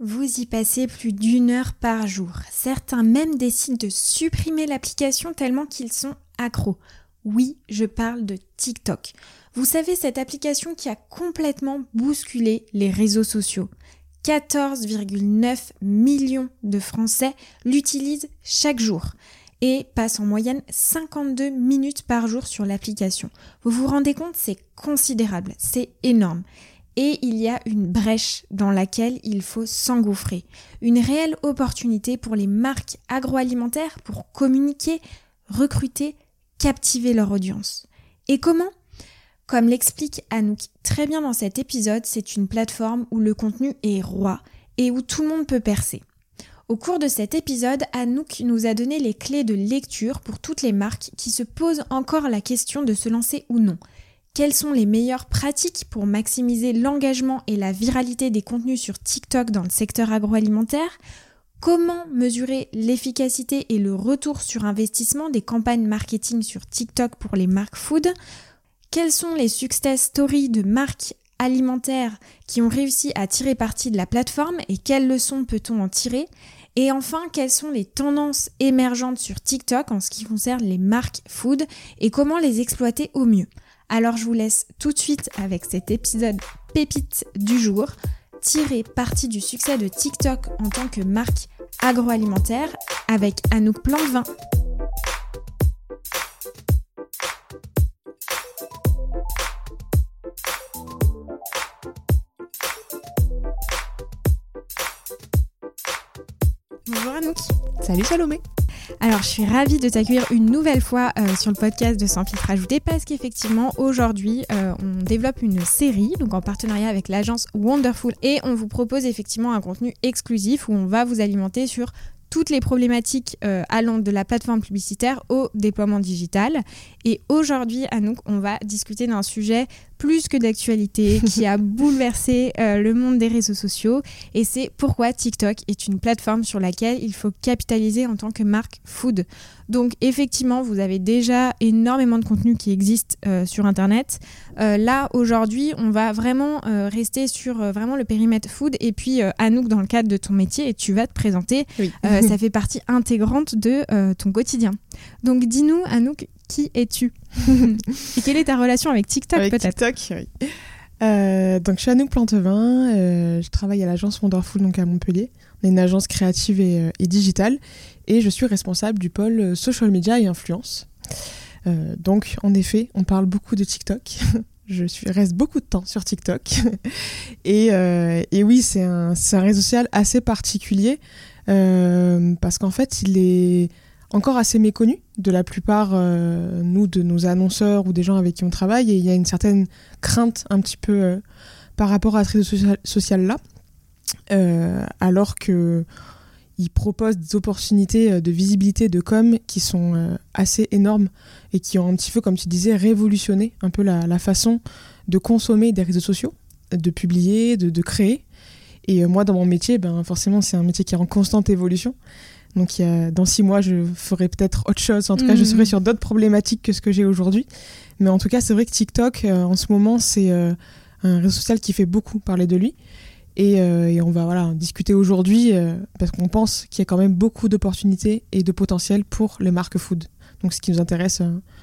Vous y passez plus d'une heure par jour. Certains même décident de supprimer l'application tellement qu'ils sont accros. Oui, je parle de TikTok. Vous savez, cette application qui a complètement bousculé les réseaux sociaux. 14,9 millions de Français l'utilisent chaque jour et passent en moyenne 52 minutes par jour sur l'application. Vous vous rendez compte, c'est considérable, c'est énorme. Et il y a une brèche dans laquelle il faut s'engouffrer. Une réelle opportunité pour les marques agroalimentaires pour communiquer, recruter, captiver leur audience. Et comment? Comme l'explique Anouk très bien dans cet épisode, c'est une plateforme où le contenu est roi et où tout le monde peut percer. Au cours de cet épisode, Anouk nous a donné les clés de lecture pour toutes les marques qui se posent encore la question de se lancer ou non. Quelles sont les meilleures pratiques pour maximiser l'engagement et la viralité des contenus sur TikTok dans le secteur agroalimentaire? Comment mesurer l'efficacité et le retour sur investissement des campagnes marketing sur TikTok pour les marques food? Quels sont les success stories de marques alimentaires qui ont réussi à tirer parti de la plateforme et quelles leçons peut-on en tirer? Et enfin, quelles sont les tendances émergentes sur TikTok en ce qui concerne les marques food et comment les exploiter au mieux? Alors je vous laisse tout de suite avec cet épisode pépite du jour, tiré parti du succès de TikTok en tant que marque agroalimentaire avec Anouk Planvin. Bonjour Anouk. Salut Salomé. Alors, je suis ravie de t'accueillir une nouvelle fois euh, sur le podcast de Sans filtre ajouté parce qu'effectivement, aujourd'hui, euh, on développe une série, donc en partenariat avec l'agence Wonderful, et on vous propose effectivement un contenu exclusif où on va vous alimenter sur toutes les problématiques euh, allant de la plateforme publicitaire au déploiement digital. Et aujourd'hui, Anouk, on va discuter d'un sujet plus que d'actualité qui a bouleversé euh, le monde des réseaux sociaux. Et c'est pourquoi TikTok est une plateforme sur laquelle il faut capitaliser en tant que marque food. Donc effectivement, vous avez déjà énormément de contenu qui existe euh, sur Internet. là, aujourd'hui, on va vraiment rester sur vraiment le périmètre food. Et puis, Anouk, dans le cadre de ton métier, et tu vas te présenter, ça fait partie intégrante de ton quotidien. Donc dis-nous, Anouk, qui es-tu Et quelle est ta relation avec TikTok peut-être TikTok, oui. Euh, donc je suis Anouk Plantevin, euh, je travaille à l'agence Wonderful donc à Montpellier. On est une agence créative et, euh, et digitale et je suis responsable du pôle social media et influence. donc en effet, on parle beaucoup de TikTok. je suis, reste beaucoup de temps sur TikTok. et, et, oui, c'est un, un, réseau social assez particulier parce qu'en fait, il est encore assez méconnu de la plupart, euh, nous, de nos annonceurs ou des gens avec qui on travaille. Et il y a une certaine crainte un petit peu euh, par rapport à ce réseau social-là. Euh, alors que il propose des opportunités de visibilité de com qui sont assez énormes et qui ont un petit peu, comme tu disais, révolutionné un peu la, façon de consommer des réseaux sociaux, de publier, de créer. Et moi, dans mon métier, ben, forcément, c'est un métier qui est en constante évolution. Donc dans six mois, je ferai peut-être autre chose. En tout cas, je serai mhm. sur d'autres problématiques que ce que j'ai aujourd'hui. Mais en tout cas, c'est vrai que TikTok, euh, en ce moment, c'est euh, un réseau social qui fait beaucoup parler de lui. Et, euh, on va voilà, discuter aujourd'hui parce qu'on pense qu'il y a quand même beaucoup d'opportunités et de potentiel pour les marques food. Donc ce qui nous intéresse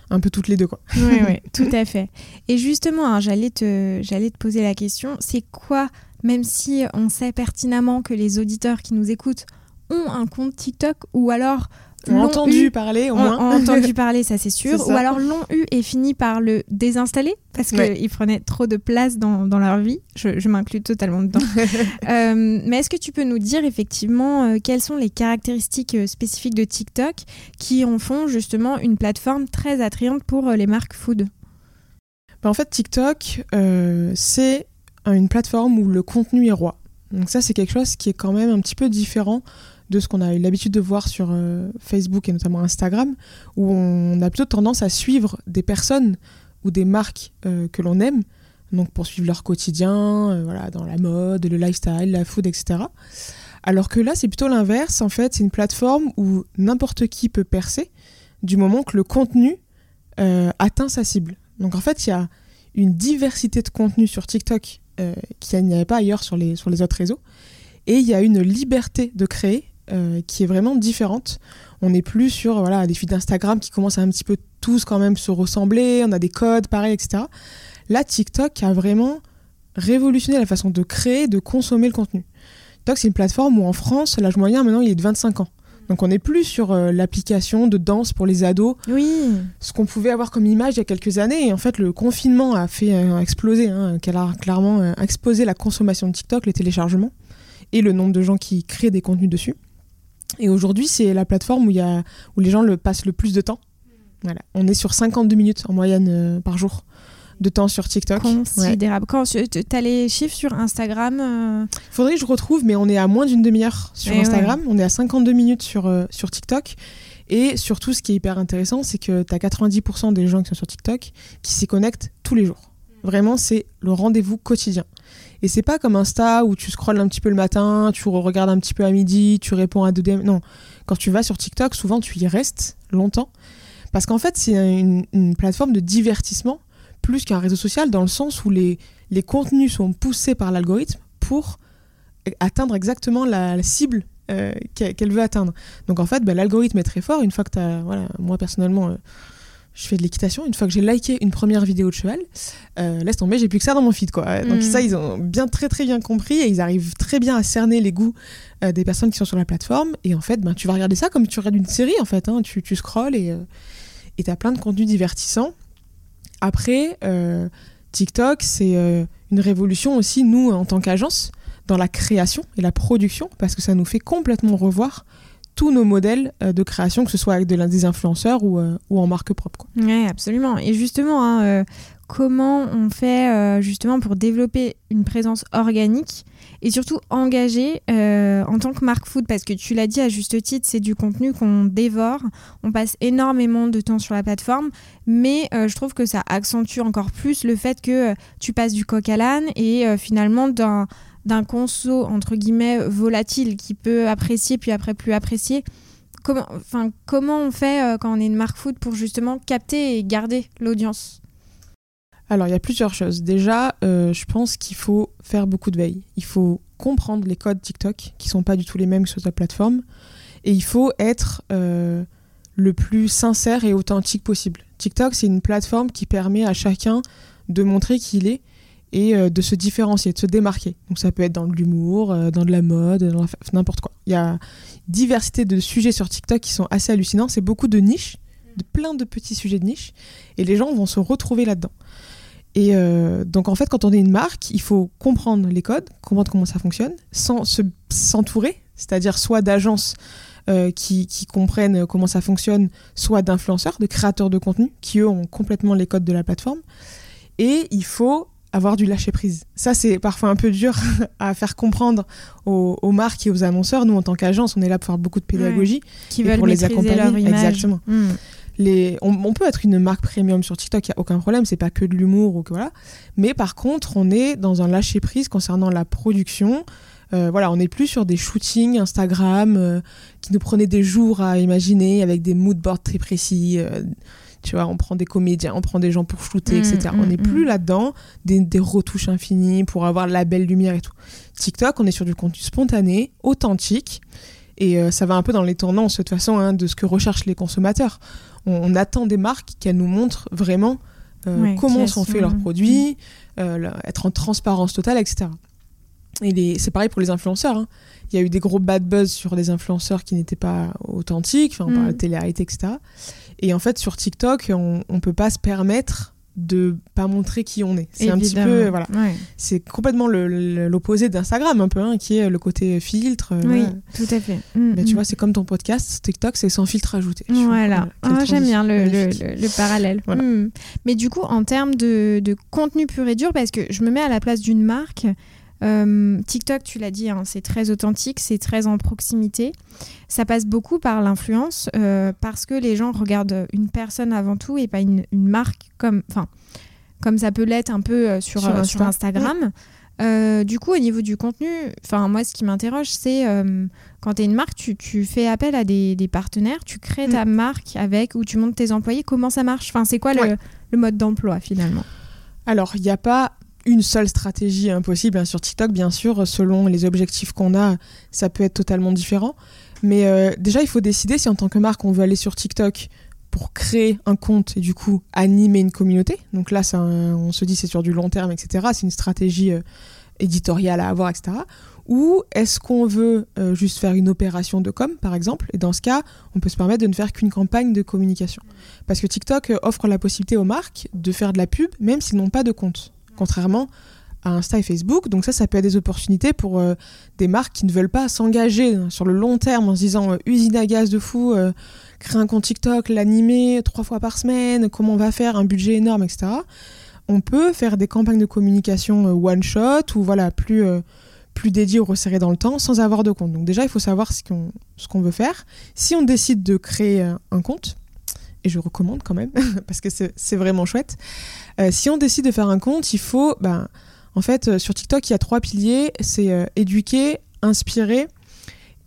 un peu toutes les deux. Oui, ouais, tout à fait. Et justement, hein, j'allais te, te poser la question, c'est quoi, même si on sait pertinemment que les auditeurs qui nous écoutent ont un compte TikTok ou alors ont entendu parler au moins. Ont entendu parler, ça c'est sûr. Ou alors l'ont eu et fini par le désinstaller parce qu'ils prenaient trop de place dans, dans leur vie. Je, m'inclus totalement dedans. Euh, mais est-ce que tu peux nous dire effectivement euh, quelles sont les caractéristiques euh, spécifiques de TikTok qui en font justement une plateforme très attrayante pour les marques food? Bah, En fait, TikTok, c'est une plateforme où le contenu est roi. Donc ça, c'est quelque chose qui est quand même un petit peu différent de ce qu'on a eu l'habitude de voir sur euh, Facebook et notamment Instagram, où on a plutôt tendance à suivre des personnes ou des marques euh, que l'on aime, donc pour suivre leur quotidien, euh, voilà, dans la mode, le lifestyle, la food, etc. Alors que là, c'est plutôt l'inverse. En fait, c'est une plateforme où n'importe qui peut percer du moment que le contenu atteint sa cible. Donc en fait, il y a une diversité de contenu sur TikTok qu'il n'y avait pas ailleurs sur les, sur les autres réseaux. Et il y a une liberté de créer euh, qui est vraiment différente. On n'est plus sur voilà, des feeds d'Instagram qui commencent à un petit peu tous quand même se ressembler, on a des codes pareils, etc. Là, TikTok a vraiment révolutionné la façon de créer, de consommer le contenu. TikTok, c'est une plateforme où en France, l'âge moyen maintenant, il est de 25 ans. Donc on n'est plus sur euh, l'application de danse pour les ados. Oui. Ce qu'on pouvait avoir comme image il y a quelques années. Et en fait, le confinement a fait euh, exploser, hein, a clairement euh, explosé la consommation de TikTok, les téléchargements et le nombre de gens qui créent des contenus dessus. Et aujourd'hui, c'est la plateforme où, y a, où les gens le passent le plus de temps. Voilà. On est sur 52 minutes en moyenne par jour de temps sur TikTok. Considérable. Quand tu as les chiffres sur Instagram euh Faudrait que je retrouve, mais on est à moins d'une demi-heure sur eh Instagram. On est à 52 minutes sur, euh, sur TikTok. Et surtout, ce qui est hyper intéressant, c'est que tu as 90% des gens qui sont sur TikTok qui s'y connectent tous les jours. Vraiment, c'est le rendez-vous quotidien. Et c'est pas comme Insta où tu scrolles un petit peu le matin, tu regardes un petit peu à midi, tu réponds à deux DM. Non, quand tu vas sur TikTok, souvent tu y restes longtemps. Parce qu'en fait, c'est une plateforme de divertissement plus qu'un réseau social dans le sens où les, les contenus sont poussés par l'algorithme pour atteindre exactement la, cible euh, qu'elle veut atteindre. Donc en fait, bah, l'algorithme est très fort. Une fois que tu as, voilà, moi personnellement, euh, je fais de l'équitation. Une fois que j'ai liké une première vidéo de cheval, euh, laisse tomber, j'ai plus que ça dans mon feed. Quoi. Donc ça, mm. ils ont bien très très bien compris et ils arrivent très bien à cerner les goûts des personnes qui sont sur la plateforme. Et en fait, ben, tu vas regarder ça comme tu regardes une série en fait. Hein. Tu, tu scrolles et tu as plein de contenus divertissants. Après, euh, TikTok, c'est euh, une révolution aussi, nous, en tant qu'agence, dans la création et la production, parce que ça nous fait complètement revoir tous nos modèles euh, de création, que ce soit avec de, des influenceurs ou, en marque propre. Oui, absolument. Et justement, hein, comment on fait justement pour développer une présence organique et surtout engagé euh, en tant que marque food parce que tu l'as dit à juste titre, c'est du contenu qu'on dévore, on passe énormément de temps sur la plateforme, mais euh, je trouve que ça accentue encore plus le fait que euh, tu passes du coq à l'âne et finalement d'un d'un conso entre guillemets volatile qui peut apprécier puis après plus apprécier. Comment, enfin, comment on fait quand on est une marque food pour justement capter et garder l'audience? Alors, il y a plusieurs choses. Déjà, euh, je pense qu'il faut faire beaucoup de veille. Il faut comprendre les codes TikTok, qui sont pas du tout les mêmes sur la plateforme. Et il faut être euh, le plus sincère et authentique possible. TikTok, c'est une plateforme qui permet à chacun de montrer qui il est et euh, de se différencier, de se démarquer. Donc ça peut être dans l'humour, dans de la mode, dans n'importe quoi. Il y a diversité de sujets sur TikTok qui sont assez hallucinants. C'est beaucoup de niches, de plein de petits sujets de niche, et les gens vont se retrouver là-dedans. Et euh, donc en fait, quand on est une marque, il faut comprendre les codes, comprendre comment ça fonctionne, sans s'entourer, c'est-à-dire soit d'agences euh, qui, comprennent comment ça fonctionne, soit d'influenceurs, de créateurs de contenu, qui eux ont complètement les codes de la plateforme. Et il faut avoir du lâcher prise. Ça, c'est parfois un peu dur à faire comprendre aux, marques et aux annonceurs. Nous, en tant qu'agence, on est là pour faire beaucoup de pédagogie qui veulent pour les accompagner. Leur image. Exactement. On, peut être une marque premium sur TikTok, il n'y a aucun problème, c'est pas que de l'humour ou que voilà. Mais par contre, on est dans un lâcher prise concernant la production. Euh, voilà, on n'est plus sur des shootings Instagram euh, qui nous prenaient des jours à imaginer avec des mood boards très précis. Euh, tu vois, on prend des comédiens, on prend des gens pour shooter, etc. Mmh, on n'est mmh, plus mmh. là-dedans, des, des, retouches infinies pour avoir la belle lumière et tout. TikTok, on est sur du contenu spontané, authentique. Et ça va un peu dans les tendances de toute façon hein, de ce que recherchent les consommateurs on, attend des marques qu'elles nous montrent vraiment euh, comment sont faits leurs produits, euh, être en transparence totale, etc. Et c'est pareil pour les influenceurs. Hein. Il y a eu des gros bad buzz sur des influenceurs qui n'étaient pas authentiques, enfin, par la mm. télé-réalité, etc. Et en fait, sur TikTok, on ne peut pas se permettre de pas montrer qui on est. C'est un petit peu voilà. C'est complètement l'opposé d'Instagram un peu hein, qui est le côté filtre. Euh, oui, tout à fait. Mm, Mais tu mm. vois, c'est comme ton podcast, TikTok, c'est sans filtre ajouté. Voilà. Ah, j'aime bien le, le, parallèle. Mm. Mais du coup, en termes de, de, contenu pur et dur, parce que je me mets à la place d'une marque. Euh, TikTok, tu l'as dit, hein, c'est très authentique, c'est très en proximité. Ça passe beaucoup par l'influence euh, parce que les gens regardent une personne avant tout et pas une, marque comme, comme ça peut l'être un peu euh, sur, sur, Instagram. du coup, au niveau du contenu, enfin moi, ce qui m'interroge, c'est quand tu es une marque, tu, fais appel à des, partenaires, tu crées ta mm. marque avec ou tu montes tes employés. Comment ça marche? Enfin, c'est quoi le, le, mode d'emploi finalement? Alors, il n'y a pas une seule stratégie impossible hein, sur TikTok, bien sûr, selon les objectifs qu'on a, ça peut être totalement différent. Mais euh, déjà, il faut décider si en tant que marque, on veut aller sur TikTok pour créer un compte et du coup animer une communauté. Donc là, on se dit c'est sur du long terme, etc. C'est une stratégie euh, éditoriale à avoir, etc. Ou est-ce qu'on veut euh, juste faire une opération de com, par exemple? Et dans ce cas, on peut se permettre de ne faire qu'une campagne de communication. Parce que TikTok offre la possibilité aux marques de faire de la pub, même s'ils n'ont pas de compte. Contrairement à Insta et Facebook. Donc ça, ça peut être des opportunités pour euh, des marques qui ne veulent pas s'engager sur le long terme en se disant euh, usine à gaz de fou, euh, créer un compte TikTok, l'animer trois fois par semaine, comment on va faire, un budget énorme, etc. On peut faire des campagnes de communication one shot ou voilà plus plus dédiées ou resserrées dans le temps sans avoir de compte. Donc déjà, il faut savoir ce qu'on veut faire. Si on décide de créer un compte, et je recommande quand même parce que c'est vraiment chouette. si on décide de faire un compte, il faut ben, en fait, euh, sur TikTok, il y a trois piliers c'est euh, éduquer, inspirer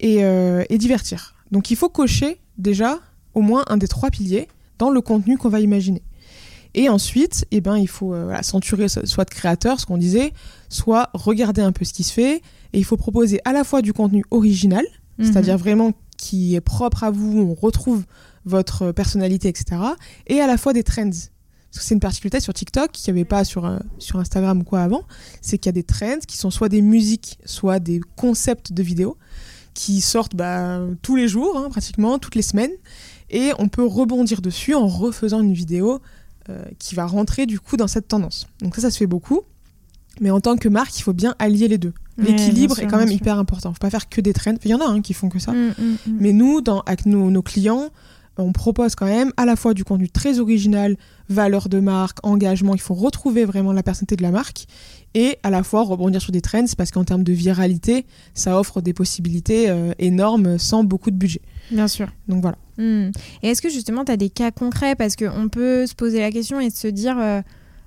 euh, et, divertir. Donc il faut cocher déjà au moins un des trois piliers dans le contenu qu'on va imaginer. Et ensuite, eh ben, il faut s'entourer soit de créateurs, ce qu'on disait, soit regarder un peu ce qui se fait. Et il faut proposer à la fois du contenu original, mhm. c'est-à-dire vraiment qui est propre à vous, on retrouve votre personnalité, etc. Et à la fois des trends parce que c'est une particularité sur TikTok qu'il n'y avait pas sur, euh, sur Instagram ou quoi avant, c'est qu'il y a des trends qui sont soit des musiques, soit des concepts de vidéos qui sortent bah, tous les jours, hein, pratiquement, toutes les semaines, et on peut rebondir dessus en refaisant une vidéo euh, qui va rentrer du coup dans cette tendance. Donc ça, ça se fait beaucoup, mais en tant que marque, il faut bien allier les deux. L'équilibre est quand même hyper important. Il ne faut pas faire que des trends. Il y en a hein, qui font que ça. Mm, mm, mm. Mais nous, dans, avec nos, nos clients, on propose quand même à la fois du contenu très original, valeur de marque, engagement, il faut retrouver vraiment la personnalité de la marque et à la fois rebondir sur des trends parce qu'en termes de viralité, ça offre des possibilités euh, énormes sans beaucoup de budget. Bien sûr. Donc voilà. Hmm. Et est-ce que justement tu as des cas concrets? Parce qu'on peut se poser la question et se dire euh,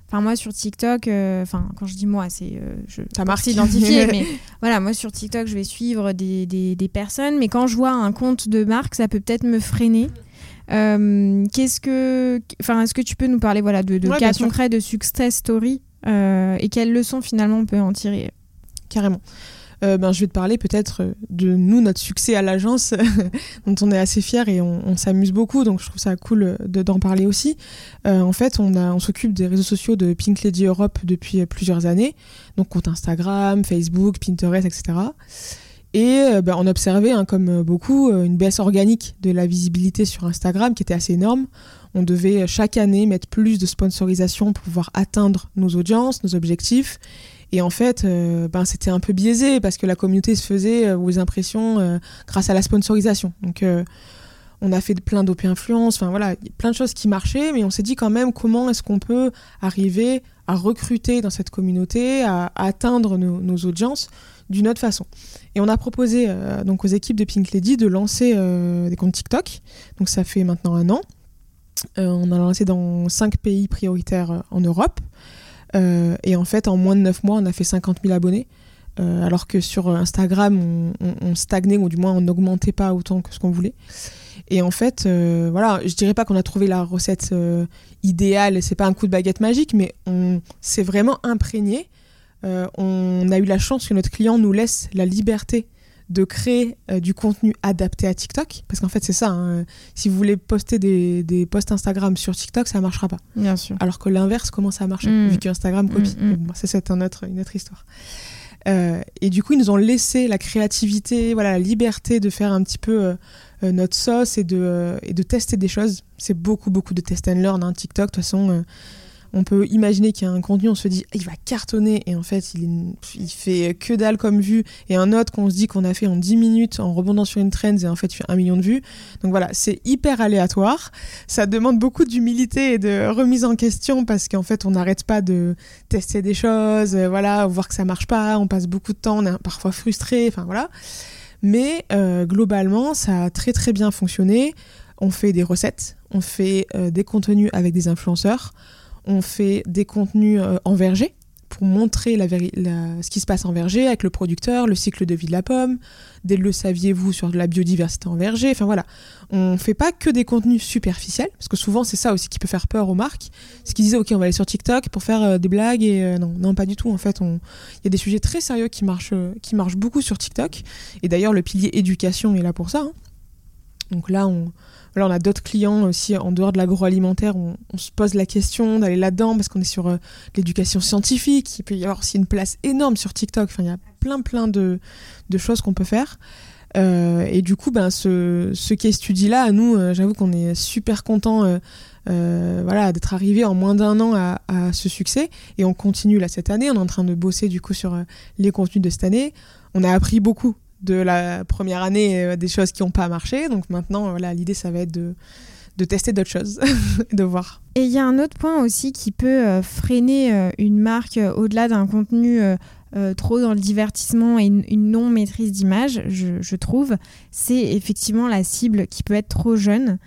Enfin, moi sur TikTok, euh, enfin, quand je dis moi, c'est. je Ta marque identifiée, mais voilà, moi sur TikTok, je vais suivre des, des, des, personnes, mais quand je vois un compte de marque, ça peut peut-être me freiner. Euh, qu'est-ce que, enfin, est-ce que tu peux nous parler voilà de, cas concrets de success story euh, et quelles leçons finalement on peut en tirer? Carrément. Euh, ben, je vais te parler peut-être de nous, notre succès à l'agence, dont on est assez fiers et on, s'amuse beaucoup, donc je trouve ça cool d'en parler aussi. en fait, on, on s'occupe des réseaux sociaux de Pink Lady Europe depuis plusieurs années, donc compte Instagram, Facebook, Pinterest, etc. Et euh, ben, on observait, hein, comme euh, beaucoup, euh, une baisse organique de la visibilité sur Instagram qui était assez énorme. On devait chaque année mettre plus de sponsorisation pour pouvoir atteindre nos audiences, nos objectifs. Et en fait, ben, c'était un peu biaisé parce que la communauté se faisait aux impressions grâce à la sponsorisation. Donc, on a fait plein d'OP influence, enfin voilà, plein de choses qui marchaient, mais on s'est dit quand même comment est-ce qu'on peut arriver à recruter dans cette communauté, à, atteindre nos audiences d'une autre façon. Et on a proposé euh, donc aux équipes de Pink Lady de lancer euh, des comptes TikTok. Donc ça fait maintenant un an. Euh, on a lancé dans cinq pays prioritaires en Europe. et en fait, en moins de neuf mois, on a fait 50 000 abonnés. alors que sur Instagram, on, stagnait ou du moins on n'augmentait pas autant que ce qu'on voulait. Et en fait, voilà, je dirais pas qu'on a trouvé la recette idéale, c'est pas un coup de baguette magique, mais on s'est vraiment imprégné euh, on a eu la chance que notre client nous laisse la liberté de créer euh, du contenu adapté à TikTok. Parce qu'en fait, c'est ça. Hein. Si vous voulez poster des, posts Instagram sur TikTok, ça ne marchera pas. Bien sûr. Alors que l'inverse commence à marcher, mm. vu que Instagram copie. Mm, mm. c'est un autre, une autre histoire. Euh, et du coup, ils nous ont laissé la créativité, voilà, la liberté de faire un petit peu notre sauce et de, et de tester des choses. C'est beaucoup, beaucoup de test and learn. Hein, TikTok, de toute façon on peut imaginer qu'il y a un contenu, on se dit il va cartonner et en fait il, fait que dalle comme vue et un autre qu'on se dit qu'on a fait en 10 minutes en rebondant sur une trend et en fait il fait un million de vues. Donc voilà, c'est hyper aléatoire. Ça demande beaucoup d'humilité et de remise en question parce qu'en fait on n'arrête pas de tester des choses, euh, voilà, voir que ça marche pas, on passe beaucoup de temps, on est parfois frustré, enfin voilà. Mais euh, globalement, ça a très très bien fonctionné. On fait des recettes, on fait euh, des contenus avec des influenceurs on fait des contenus euh, en verger pour montrer ce qui se passe en verger avec le producteur, le cycle de vie de la pomme, dès le saviez-vous sur la biodiversité en verger? Enfin voilà, on fait pas que des contenus superficiels, parce que souvent c'est ça aussi qui peut faire peur aux marques. Ce qu'ils disaient, ok, on va aller sur TikTok pour faire euh, des blagues et euh, non, pas du tout. En fait, il y a des sujets très sérieux qui marchent, qui marchent beaucoup sur TikTok. Et d'ailleurs, le pilier éducation est là pour ça. Hein. Donc là, on, on a d'autres clients aussi en dehors de l'agroalimentaire. On, se pose la question d'aller là-dedans parce qu'on est sur l'éducation scientifique. Il peut y avoir aussi une place énorme sur TikTok. Enfin, il y a plein, plein de, de choses qu'on peut faire. Euh, et du coup, ben, ce, ce case study-là, nous, euh, j'avoue qu'on est super content euh, voilà, d'être arrivé en moins d'un an à, à, ce succès. Et on continue là cette année. On est en train de bosser du coup sur les contenus de cette année. On a appris beaucoup de la première année, des choses qui n'ont pas marché. Donc maintenant, voilà, l'idée, ça va être de de tester d'autres choses, de voir. Et il y a un autre point aussi qui peut freiner une marque au-delà d'un contenu euh, trop dans le divertissement et une, non-maîtrise d'image, je, trouve, c'est effectivement la cible qui peut être trop jeune.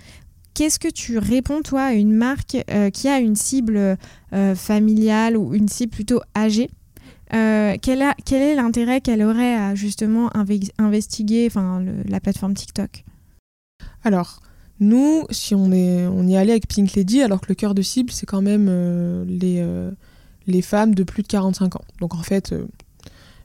Qu'est-ce que tu réponds, toi, à une marque euh, qui a une cible euh, familiale ou une cible plutôt âgée? Quel, a, quel, est l'intérêt qu'elle aurait à justement investiguer la plateforme TikTok? Alors, nous, si on, est, on y est allé avec Pink Lady, alors que le cœur de cible, c'est quand même les les femmes de plus de 45 ans. Donc en fait, euh,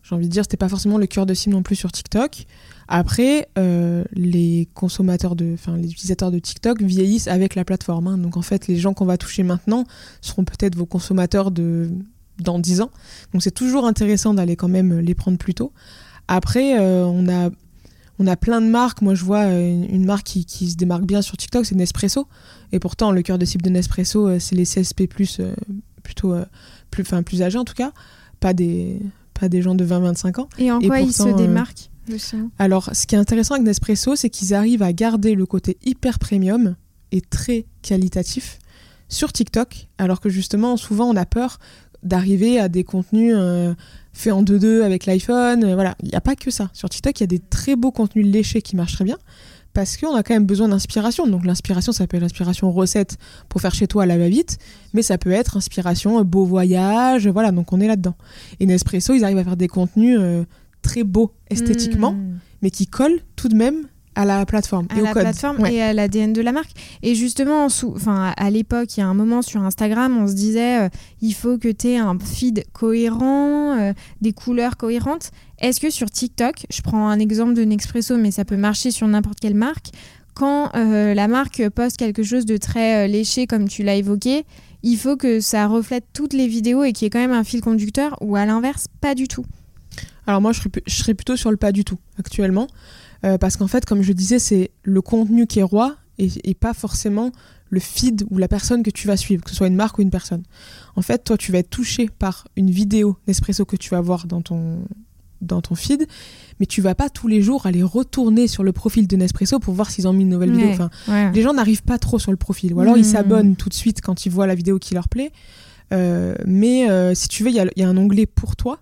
j'ai envie de dire, c'était pas forcément le cœur de cible non plus sur TikTok. Après, euh, les consommateurs de, les utilisateurs de TikTok vieillissent avec la plateforme. Hein. Donc en fait, les gens qu'on va toucher maintenant seront peut-être vos consommateurs de dans 10 ans. Donc c'est toujours intéressant d'aller quand même les prendre plus tôt. Après, euh, on a on a plein de marques. Moi, je vois une, marque qui, qui, se démarque bien sur TikTok, c'est Nespresso. Et pourtant, le cœur de cible de Nespresso, c'est les CSP+, plutôt plus, âgés en tout cas, pas des, pas des gens de 20-25 ans. Et en quoi ils se euh, démarquent Alors, ce qui est intéressant avec Nespresso, c'est qu'ils arrivent à garder le côté hyper premium et très qualitatif sur TikTok, alors que justement, souvent, on a peur d'arriver à des contenus euh, faits en 2-2 avec l'iPhone. Euh, voilà, il n'y a pas que ça. Sur TikTok, il y a des très beaux contenus léchés qui marchent très bien parce qu'on a quand même besoin d'inspiration. Donc l'inspiration, ça peut être l'inspiration recette pour faire chez toi à la va-vite, mais ça peut être inspiration euh, beau voyage, voilà, donc on est là-dedans. Et Nespresso, ils arrivent à faire des contenus euh, très beaux esthétiquement, hmm. mais qui collent tout de même à la plateforme à et la plateforme et à l'ADN de la marque. Et justement enfin à l'époque il y a un moment sur Instagram on se disait euh, il faut que tu aies un feed cohérent euh, des couleurs cohérentes. Est-ce que sur TikTok je prends un exemple de Nespresso mais ça peut marcher sur n'importe quelle marque quand euh, la marque poste quelque chose de très léché comme tu l'as évoqué il faut que ça reflète toutes les vidéos et qu'il y ait quand même un fil conducteur ou à l'inverse pas du tout. Alors moi je serais plutôt sur le pas du tout actuellement euh, parce qu'en fait, comme je disais, c'est le contenu qui est roi et, pas forcément le feed ou la personne que tu vas suivre, que ce soit une marque ou une personne. En fait, toi, tu vas être touché par une vidéo Nespresso que tu vas voir dans ton, dans ton feed, mais tu vas pas tous les jours aller retourner sur le profil de Nespresso pour voir s'ils ont mis une nouvelle vidéo. Enfin, Les gens n'arrivent pas trop sur le profil, ou alors ils hmm. s'abonnent tout de suite quand ils voient la vidéo qui leur plaît. Euh, mais euh, si tu veux, il y, y, a un onglet pour toi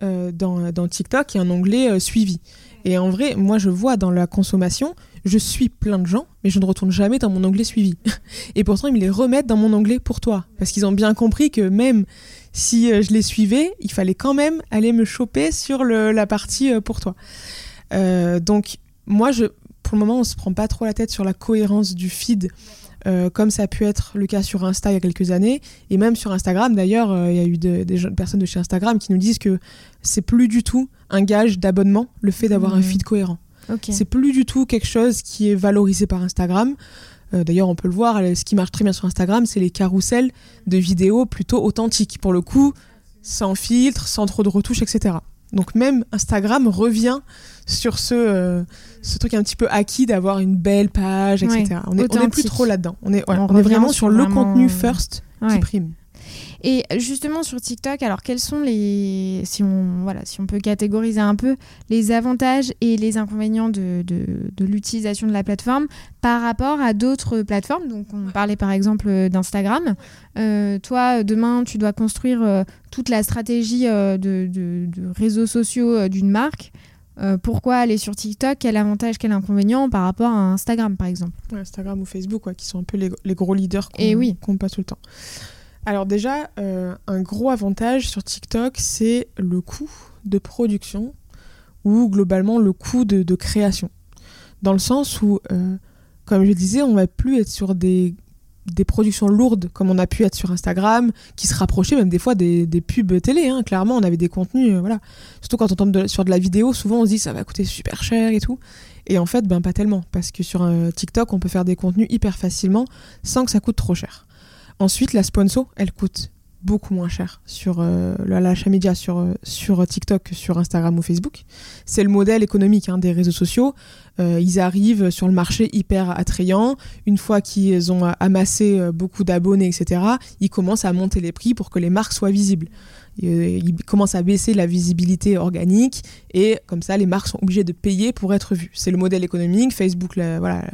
dans, dans, TikTok, a un onglet suivi. Et en vrai, moi, je vois dans la consommation, je suis plein de gens, mais je ne retourne jamais dans mon onglet suivi. Et pourtant, ils me les remettent dans mon onglet pour toi. Parce qu'ils ont bien compris que même si euh, je les suivais, il fallait quand même aller me choper sur la partie euh, pour toi. Euh, donc, moi, je, pour le moment, on ne se prend pas trop la tête sur la cohérence du feed. Comme ça a pu être le cas sur Insta il y a quelques années, et même sur Instagram d'ailleurs, il y a eu des personnes de chez Instagram qui nous disent que c'est plus du tout un gage d'abonnement, le fait d'avoir un mmh. feed cohérent. C'est plus du tout quelque chose qui est valorisé par Instagram. Euh, d'ailleurs, on peut le voir, ce qui marche très bien sur Instagram, c'est les carousels de vidéos plutôt authentiques. Pour le coup, sans filtre, sans trop de retouches, etc. Donc même Instagram revient sur ce, euh, ce truc un petit peu acquis d'avoir une belle page, etc. on n'est plus trop là-dedans. On est, on, est vraiment sur, le contenu first qui prime. Et justement sur TikTok, alors quels sont les, si on, voilà, si on peut catégoriser un peu les avantages et les inconvénients de, de, l'utilisation de la plateforme par rapport à d'autres plateformes? Donc on parlait par exemple d'Instagram. Euh, toi, demain, tu dois construire euh, toute la stratégie euh, de, de, réseaux sociaux d'une marque. pourquoi aller sur TikTok? Quel avantage, quel inconvénient par rapport à Instagram, par exemple? Instagram ou Facebook, qui sont un peu les, gros leaders qu'on oui. qu pas tout le temps. Alors déjà, euh, un gros avantage sur TikTok, c'est le coût de production ou globalement le coût de, création. Dans le sens où, euh, comme je disais, on va plus être sur des, productions lourdes comme on a pu être sur Instagram, qui se rapprochaient même des fois des, des pubs télé. Hein. Clairement, on avait des contenus, euh, voilà. Surtout quand on tombe sur de la vidéo, souvent on se dit ça va coûter super cher et tout. Et en fait, ben pas tellement, parce que sur un TikTok, on peut faire des contenus hyper facilement sans que ça coûte trop cher. Ensuite, la sponsor, elle coûte beaucoup moins cher sur euh, l'achat média sur, euh, sur TikTok sur Instagram ou Facebook. C'est le modèle économique hein, des réseaux sociaux. Euh, ils arrivent sur le marché hyper attrayant. Une fois qu'ils ont amassé beaucoup d'abonnés, etc., ils commencent à monter les prix pour que les marques soient visibles. Ils commencent à baisser la visibilité organique et comme ça, les marques sont obligées de payer pour être vues. C'est le modèle économique. Facebook l'a voilà,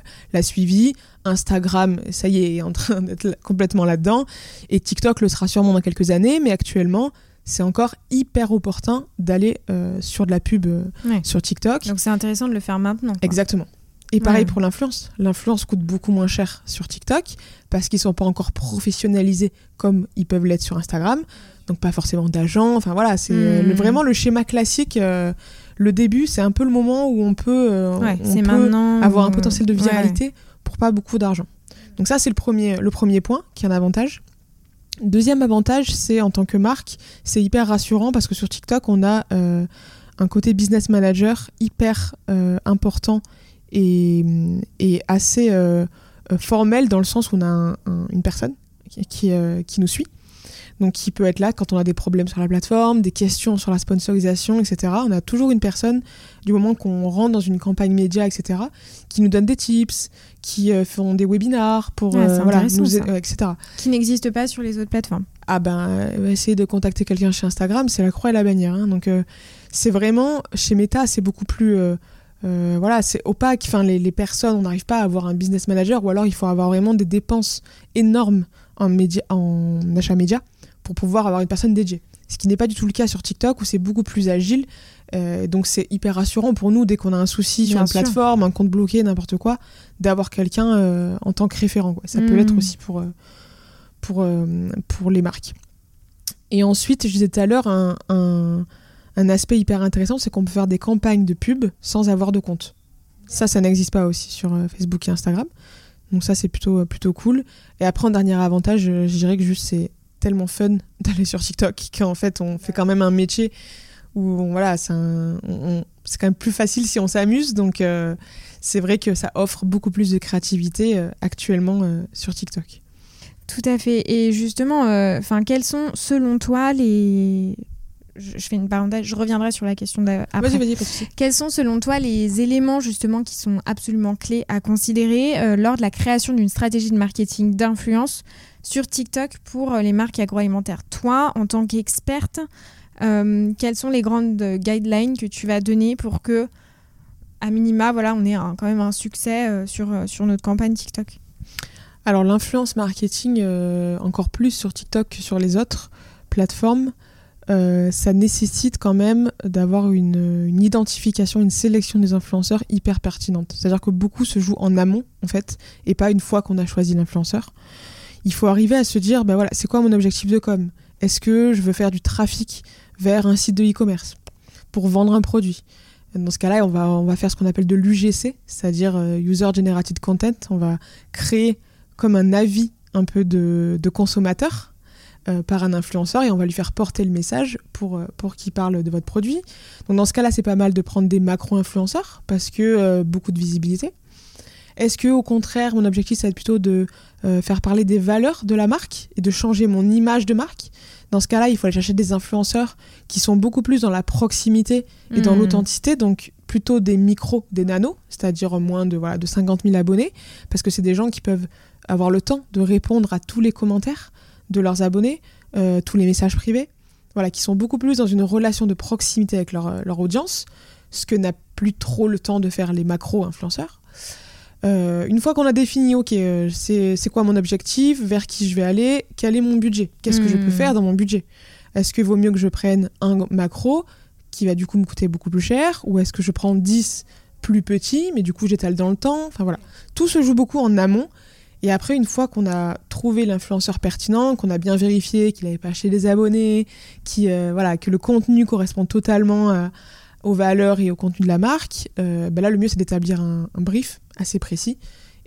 suivi. Instagram, ça y est, est en train d'être complètement là-dedans. Et TikTok le sera sûrement dans quelques années, mais actuellement, c'est encore hyper opportun d'aller euh, sur de la pub euh, sur TikTok. Donc c'est intéressant de le faire maintenant. Exactement. Et pareil pour l'influence. L'influence coûte beaucoup moins cher sur TikTok parce qu'ils sont pas encore professionnalisés comme ils peuvent l'être sur Instagram. Donc pas forcément d'agents. Enfin voilà, c'est euh, hmm. vraiment le schéma classique. le début, c'est un peu le moment où on peut, avoir un potentiel de viralité pour pas beaucoup d'argent. Donc ça, c'est le premier, le premier point qui est un avantage. Deuxième avantage, c'est en tant que marque, c'est hyper rassurant parce que sur TikTok, on a euh, un côté business manager hyper euh, important et, et assez euh, formel dans le sens où on a une personne qui, qui nous suit donc qui peut être là quand on a des problèmes sur la plateforme, des questions sur la sponsorisation, etc. On a toujours une personne, du moment qu'on rentre dans une campagne média, etc., qui nous donne des tips, qui euh, font des webinars pour euh, voilà, nous, etc. Qui n'existe pas sur les autres plateformes. Ah ben, euh, essayer de contacter quelqu'un chez Instagram, c'est la croix et la bannière. Hein. donc c'est vraiment, chez Meta, c'est beaucoup plus... voilà, c'est opaque. Enfin, les, les personnes, on n'arrive pas à avoir un business manager ou alors il faut avoir vraiment des dépenses énormes en, média, en achat média pour pouvoir avoir une personne dédiée. Ce qui n'est pas du tout le cas sur TikTok où c'est beaucoup plus agile. Euh, donc c'est hyper rassurant pour nous dès qu'on a un souci sur une plateforme, un compte bloqué, n'importe quoi, d'avoir quelqu'un euh, en tant que référent. Ça peut l'être mm. aussi pour, euh, pour, pour les marques. Et ensuite, je disais tout à l'heure, un, un, un, aspect hyper intéressant, c'est qu'on peut faire des campagnes de pub sans avoir de compte. Ça, ça n'existe pas aussi sur Facebook et Instagram. Donc ça, c'est plutôt, plutôt cool. Et après, un dernier avantage, je dirais que juste c'est tellement fun d'aller sur TikTok qu'en fait on fait quand même un métier où voilà c'est quand même plus facile si on s'amuse donc euh, c'est vrai que ça offre beaucoup plus de créativité euh, actuellement euh, sur TikTok. Tout à fait et justement enfin quels sont selon toi les je, fais une parenthèse, je reviendrai sur la question d'après. Vas-y, vas-y, pas Quels sont selon toi les éléments justement qui sont absolument clés à considérer lors de la création d'une stratégie de marketing d'influence sur TikTok pour euh, les marques agroalimentaires? Toi, en tant qu'experte, euh, quelles sont les grandes guidelines que tu vas donner pour que, à minima, voilà, on ait quand même un succès euh, sur, sur notre campagne TikTok? Alors l'influence marketing, encore plus sur TikTok que sur les autres plateformes, ça nécessite quand même d'avoir une, identification, une sélection des influenceurs hyper pertinente. C'est-à-dire que beaucoup se jouent en amont, en fait, et pas une fois qu'on a choisi l'influenceur il faut arriver à se dire, ben voilà, c'est quoi mon objectif de com? Est-ce que je veux faire du trafic vers un site de e-commerce pour vendre un produit? Dans ce cas-là, on va, on va faire ce qu'on appelle de l'UGC, c'est-à-dire euh, User Generated Content. On va créer comme un avis un peu de consommateur euh, par un influenceur et on va lui faire porter le message pour, euh, pour qu'il parle de votre produit. Donc dans ce cas-là, c'est pas mal de prendre des macro-influenceurs parce que beaucoup de visibilité. Est-ce que au contraire, mon objectif, ça va être plutôt de euh, faire parler des valeurs de la marque et de changer mon image de marque? Dans ce cas-là, il faut aller chercher des influenceurs qui sont beaucoup plus dans la proximité et dans hmm. l'authenticité, donc plutôt des micros, des nanos, c'est-à-dire moins de, voilà, de 50 000 abonnés, parce que c'est des gens qui peuvent avoir le temps de répondre à tous les commentaires de leurs abonnés, euh, tous les messages privés, voilà, qui sont beaucoup plus dans une relation de proximité avec leur, leur audience, ce que n'a plus trop le temps de faire les macro-influenceurs. Euh, une fois qu'on a défini, ok, euh, c'est quoi mon objectif, vers qui je vais aller, quel est mon budget, qu'est-ce que je peux hmm. faire dans mon budget? Est-ce qu'il vaut mieux que je prenne un macro qui va du coup me coûter beaucoup plus cher, ou est-ce que je prends 10 plus petits, mais du coup j'étale dans le temps? Enfin voilà, tout se joue beaucoup en amont. Et après, une fois qu'on a trouvé l'influenceur pertinent, qu'on a bien vérifié qu'il n'avait pas acheté des abonnés, qui, euh, voilà, que le contenu correspond totalement aux valeurs et au contenu de la marque, ben là, le mieux, c'est d'établir un, brief assez précis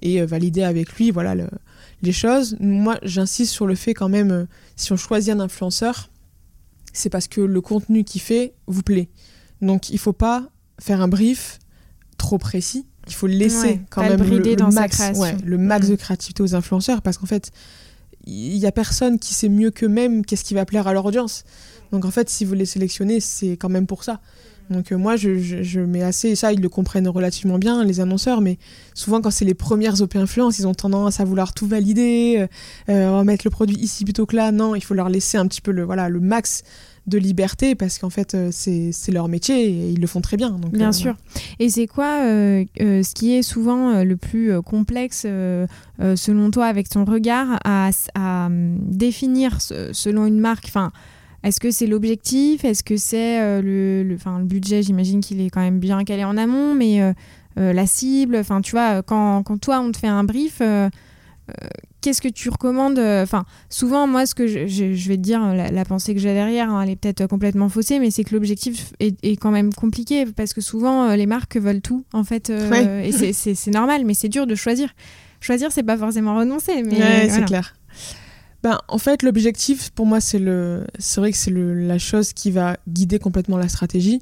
et valider avec lui voilà, les choses. Moi, j'insiste sur le fait quand même, si on choisit un influenceur, c'est parce que le contenu qu'il fait vous plaît. Donc, il ne faut pas faire un brief trop précis il faut laisser quand même le, max, le max de créativité aux influenceurs parce qu'en fait, il y a personne qui sait mieux qu'eux-mêmes qu'est-ce qui va plaire à leur audience. Donc en fait, si vous les sélectionnez, c'est quand même pour ça. Donc euh, moi, je, je, mets assez, ça, ils le comprennent relativement bien, les annonceurs, mais souvent quand c'est les premières OP ils ont tendance à vouloir tout valider, euh, euh mettre le produit ici plutôt que là. Non, il faut leur laisser un petit peu le, voilà, le max de liberté parce qu'en fait euh, c'est leur métier et ils le font très bien. Donc, bien euh, sûr. Et c'est quoi euh, ce qui est souvent le plus complexe selon toi avec ton regard à, définir définir selon une marque enfin, est-ce que c'est l'objectif? Est-ce que c'est le, le, le, budget J'imagine qu'il est quand même bien calé en amont, mais la cible, enfin tu vois, quand, quand, toi on te fait un brief, qu'est-ce que tu recommandes? Euh, Enfin, souvent, moi, ce que je, vais te dire, la, pensée que j'ai derrière, hein, elle est peut-être complètement faussée, mais c'est que l'objectif est, quand même compliqué parce que souvent, euh, les marques veulent tout, en fait, euh, et c'est normal, mais c'est dur de choisir. Choisir, c'est pas forcément renoncer, mais c'est clair. Ben, en fait, l'objectif, pour moi, c'est vrai que c'est la chose qui va guider complètement la stratégie.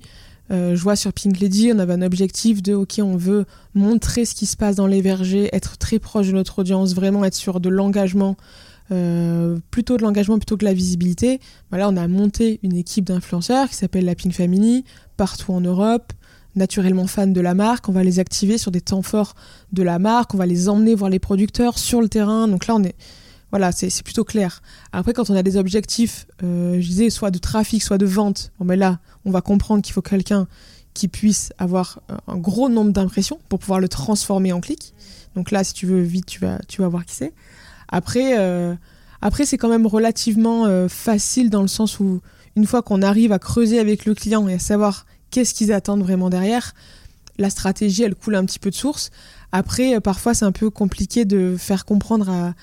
Euh, je vois sur Pink Lady, on avait un objectif de OK, on veut montrer ce qui se passe dans les vergers, être très proche de notre audience, vraiment être sur de l'engagement, euh, plutôt de l'engagement plutôt que la visibilité. Voilà, on a monté une équipe d'influenceurs qui s'appelle la Pink Family partout en Europe naturellement fans de la marque, on va les activer sur des temps forts de la marque, on va les emmener voir les producteurs sur le terrain. Donc là, on est, voilà, c'est plutôt clair. Après, quand on a des objectifs, euh, je disais, soit de trafic, soit de vente, bon, ben là, on va comprendre qu'il faut quelqu'un qui puisse avoir un gros nombre d'impressions pour pouvoir le transformer en clic. Donc là, si tu veux vite, tu vas, voir qui c'est. Après, euh, après c'est quand même relativement euh, facile dans le sens où une fois qu'on arrive à creuser avec le client et à savoir qu'est-ce qu'ils attendent vraiment derrière, la stratégie, elle coule un petit peu de source. Après, parfois, c'est un peu compliqué de faire comprendre à,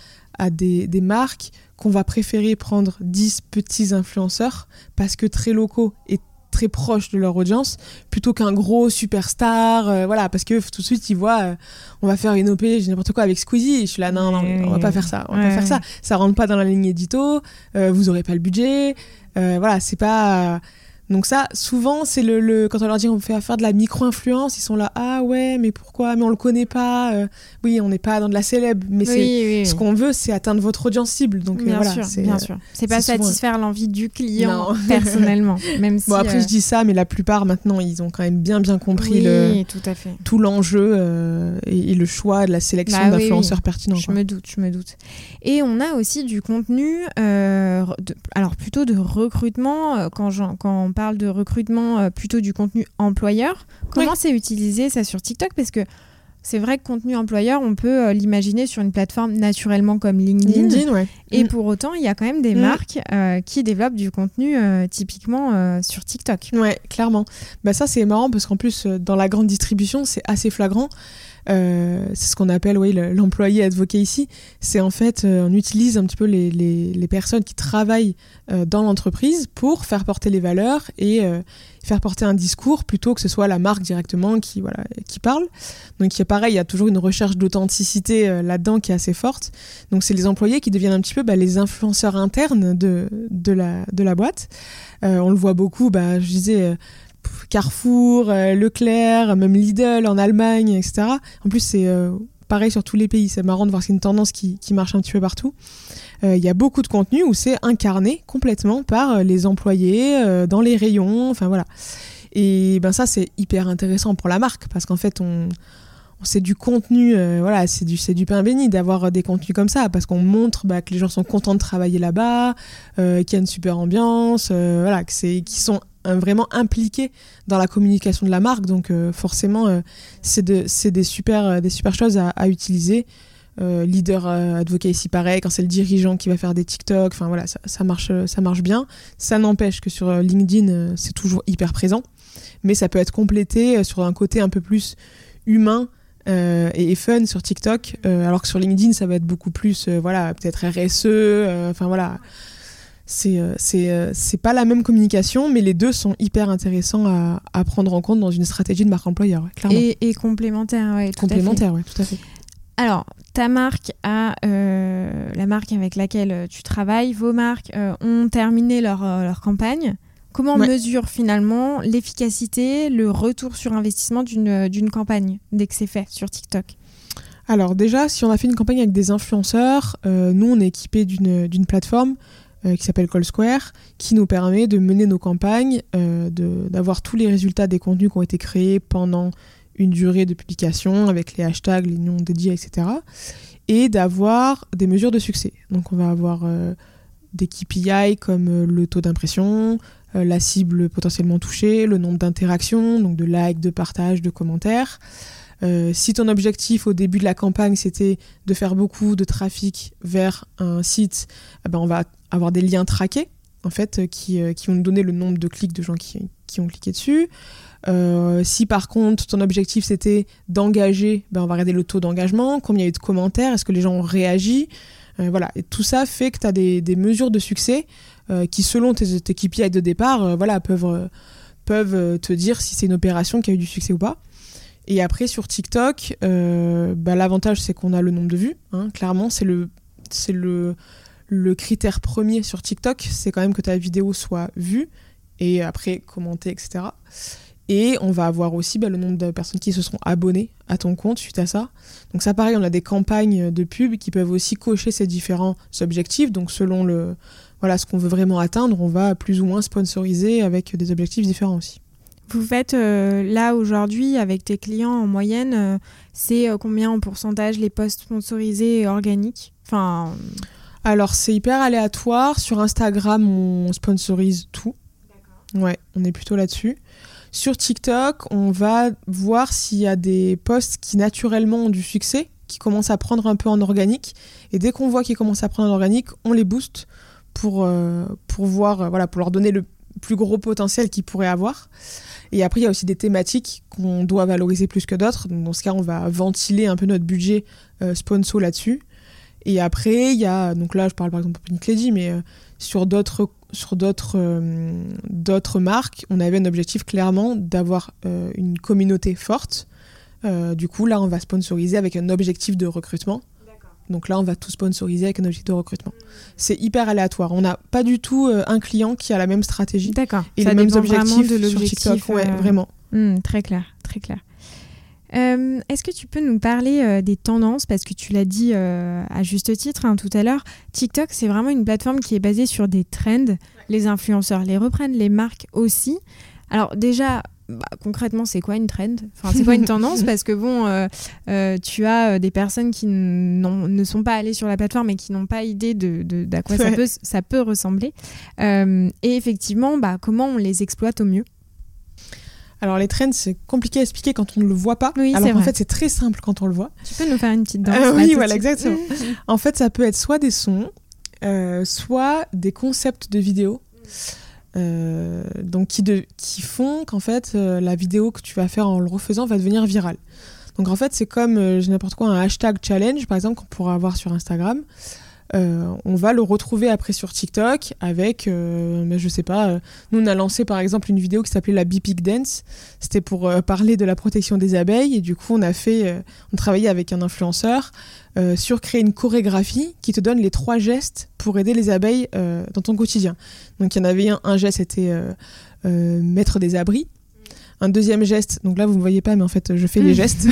à des, marques qu'on va préférer prendre 10 petits influenceurs parce que très locaux et très proches de leur audience plutôt qu'un gros superstar euh, voilà parce que tout de suite ils voient euh, on va faire une OP j'ai n'importe quoi avec Squeezie je suis là non non on va pas faire ça on va pas faire ça. Ça rentre pas dans la ligne édito euh, vous aurez pas le budget voilà c'est pas donc ça, souvent, c'est le, quand on leur dit on fait faire de la micro-influence, ils sont là, ah ouais, mais pourquoi? Mais on le connaît pas. Euh, oui, on n'est pas dans de la célèbre, mais ce qu'on veut, c'est atteindre votre audience cible. Donc euh, bien voilà, sûr, bien sûr. C'est pas satisfaire l'envie du client personnellement, même si. Bon après, je euh, dis ça, mais la plupart maintenant, ils ont quand même bien bien compris le tout à fait tout l'enjeu et, le choix de la sélection bah d'influenceurs pertinents. Je me doute, je me doute. Et on a aussi du contenu, alors plutôt de recrutement quand, quand on parle de recrutement euh, plutôt du contenu employeur. Comment c'est utilisé ça sur TikTok? Parce que c'est vrai que contenu employeur, on peut euh, l'imaginer sur une plateforme naturellement comme LinkedIn. Et mm. pour autant, il y a quand même des mm. marques euh, qui développent du contenu typiquement sur TikTok. Ouais, clairement. Bah ça, c'est marrant parce qu'en plus, dans la grande distribution, c'est assez flagrant. Euh, c'est ce qu'on appelle oui, l'employé advocat ici. C'est en fait, euh, on utilise un petit peu les, les, personnes qui travaillent euh, dans l'entreprise pour faire porter les valeurs et faire porter un discours plutôt que ce soit la marque directement qui, voilà, qui parle. Donc, il pareil, il y a toujours une recherche d'authenticité là-dedans qui est assez forte. Donc, c'est les employés qui deviennent un petit peu bah, les influenceurs internes de, de, la, de la boîte. on le voit beaucoup, bah, je disais Carrefour, euh, Leclerc, même Lidl en Allemagne, etc. En plus, c'est euh, pareil sur tous les pays. C'est marrant de voir que c'est une tendance qui, marche un petit peu partout. Euh, il y a beaucoup de contenu où c'est incarné complètement par les employés dans les rayons. Enfin voilà. Et ben ça, c'est hyper intéressant pour la marque parce qu'en fait, on, c'est du contenu, voilà, c'est du, du pain béni d'avoir des contenus comme ça, parce qu'on montre bah, que les gens sont contents de travailler là-bas, qu'il y a une super ambiance, voilà, que c'est, qu'ils sont vraiment impliqué dans la communication de la marque. Donc euh, forcément, euh, c'est des, super, euh, des super choses à, utiliser. leader advocat ici pareil, quand c'est le dirigeant qui va faire des TikTok, enfin voilà, ça, marche, ça marche bien. Ça n'empêche que sur LinkedIn, c'est toujours hyper présent, mais ça peut être complété sur un côté un peu plus humain et fun sur TikTok, alors que sur LinkedIn, ça va être beaucoup plus, voilà, peut-être RSE, enfin voilà. C'est c'est pas la même communication, mais les deux sont hyper intéressants à, à prendre en compte dans une stratégie de marque employeur, clairement. Et, et complémentaires, oui. Complémentaires, oui, tout à fait. Alors, ta marque a euh, la marque avec laquelle euh, tu travailles, vos marques euh, ont terminé leur, leur campagne. Comment on mesure finalement l'efficacité, le retour sur investissement d'une campagne dès que c'est fait sur TikTok? Alors déjà, si on a fait une campagne avec des influenceurs, nous on est équipé d'une plateforme qui s'appelle Call Square, qui nous permet de mener nos campagnes, d'avoir tous les résultats des contenus qui ont été créés pendant une durée de publication avec les hashtags, les noms dédiés, etc. Et d'avoir des mesures de succès. Donc on va avoir euh, des KPI comme euh, le taux d'impression, euh, la cible potentiellement touchée, le nombre d'interactions, donc de likes, de partages, de commentaires. Si ton objectif au début de la campagne c'était de faire beaucoup de trafic vers un site, eh ben on va avoir des liens traqués en fait qui, qui, vont nous donner le nombre de clics de gens qui, qui ont cliqué dessus. Euh, si par contre ton objectif c'était d'engager, ben on va regarder le taux d'engagement, combien il y a eu de commentaires, est-ce que les gens ont réagi. Euh, voilà, tout ça fait que tu as des, des, mesures de succès euh, qui, selon tes, tes de départ, voilà, peuvent, peuvent te dire si c'est une opération qui a eu du succès ou pas. Et après, sur TikTok, ben, l'avantage c'est qu'on a le nombre de vues. Hein, clairement, c'est le, critère premier sur TikTok, c'est quand même que ta vidéo soit vue et après commentée, etc. Et on va avoir aussi bah, le nombre de personnes qui se seront abonnées à ton compte suite à ça. Donc ça pareil, on a des campagnes de pub qui peuvent aussi cocher ces différents objectifs. Donc selon ce qu'on veut vraiment atteindre, on va plus ou moins sponsoriser avec des objectifs différents aussi. Vous faites euh, là aujourd'hui avec tes clients en moyenne, euh, c'est euh, combien en pourcentage les posts sponsorisés organiques? Enfin... Alors c'est hyper aléatoire. Sur Instagram, on sponsorise tout. Ouais, on est plutôt là-dessus. Sur TikTok, on va voir s'il y a des posts qui naturellement ont du succès, qui commencent à prendre un peu en organique. Et dès qu'on voit qu'ils commencent à prendre en organique, on les booste pour, euh, pour voir, euh, voilà, pour leur donner le plus gros potentiel qu'ils pourraient avoir. Et après, il y a aussi des thématiques qu'on doit valoriser plus que d'autres. Dans ce cas, on va ventiler un peu notre budget euh, sponsor là-dessus. Et après, il y a, donc là, je parle par exemple de Pink mais sur d'autres sur d'autres euh, d'autres marques, on avait un objectif clairement d'avoir euh, une communauté forte. Euh, du coup, là, on va sponsoriser avec un objectif de recrutement. Donc là, on va tout sponsoriser avec un objectif de recrutement. C'est hyper aléatoire. On n'a pas du tout un client qui a la même stratégie et les mêmes objectifs de sur TikTok. Ouais, vraiment. Hmm, très clair, très clair. Euh, est-ce que tu peux nous parler euh, des tendances? Parce que tu l'as dit euh, à juste titre hein, tout à l'heure, TikTok, c'est vraiment une plateforme qui est basée sur des trends. Les influenceurs les reprennent, les marques aussi. Alors déjà, bah, concrètement, c'est quoi une trend? Enfin, c'est quoi une tendance? Parce que bon, tu as des personnes qui ne sont pas allées sur la plateforme et qui n'ont pas idée de, d'à quoi ça, peut, ça peut ressembler. et effectivement, bah, comment on les exploite au mieux? Alors les trends, c'est compliqué à expliquer quand on ne le voit pas. Oui, Alors en fait, c'est très simple quand on le voit. Tu peux nous faire une petite danse euh, Oui, voilà, exactement. en fait, ça peut être soit des sons, euh, soit des concepts de vidéos. Euh, donc qui, font qu'en fait la vidéo que tu vas faire en le refaisant va devenir virale. Donc en fait c'est comme n'importe quoi un hashtag challenge par exemple qu'on pourra avoir sur Instagram. Euh, on va le retrouver après sur TikTok avec, euh, mais je sais pas, euh, nous on a lancé par exemple une vidéo qui s'appelait la Beepic Dance. C'était pour parler de la protection des abeilles et du coup on a fait, on travaillait avec un influenceur sur créer une chorégraphie qui te donne les trois gestes pour aider les abeilles dans ton quotidien. Donc il y en avait un, un geste c'était mettre des abris. Un deuxième geste, donc là vous ne me voyez pas, mais en fait je fais les gestes.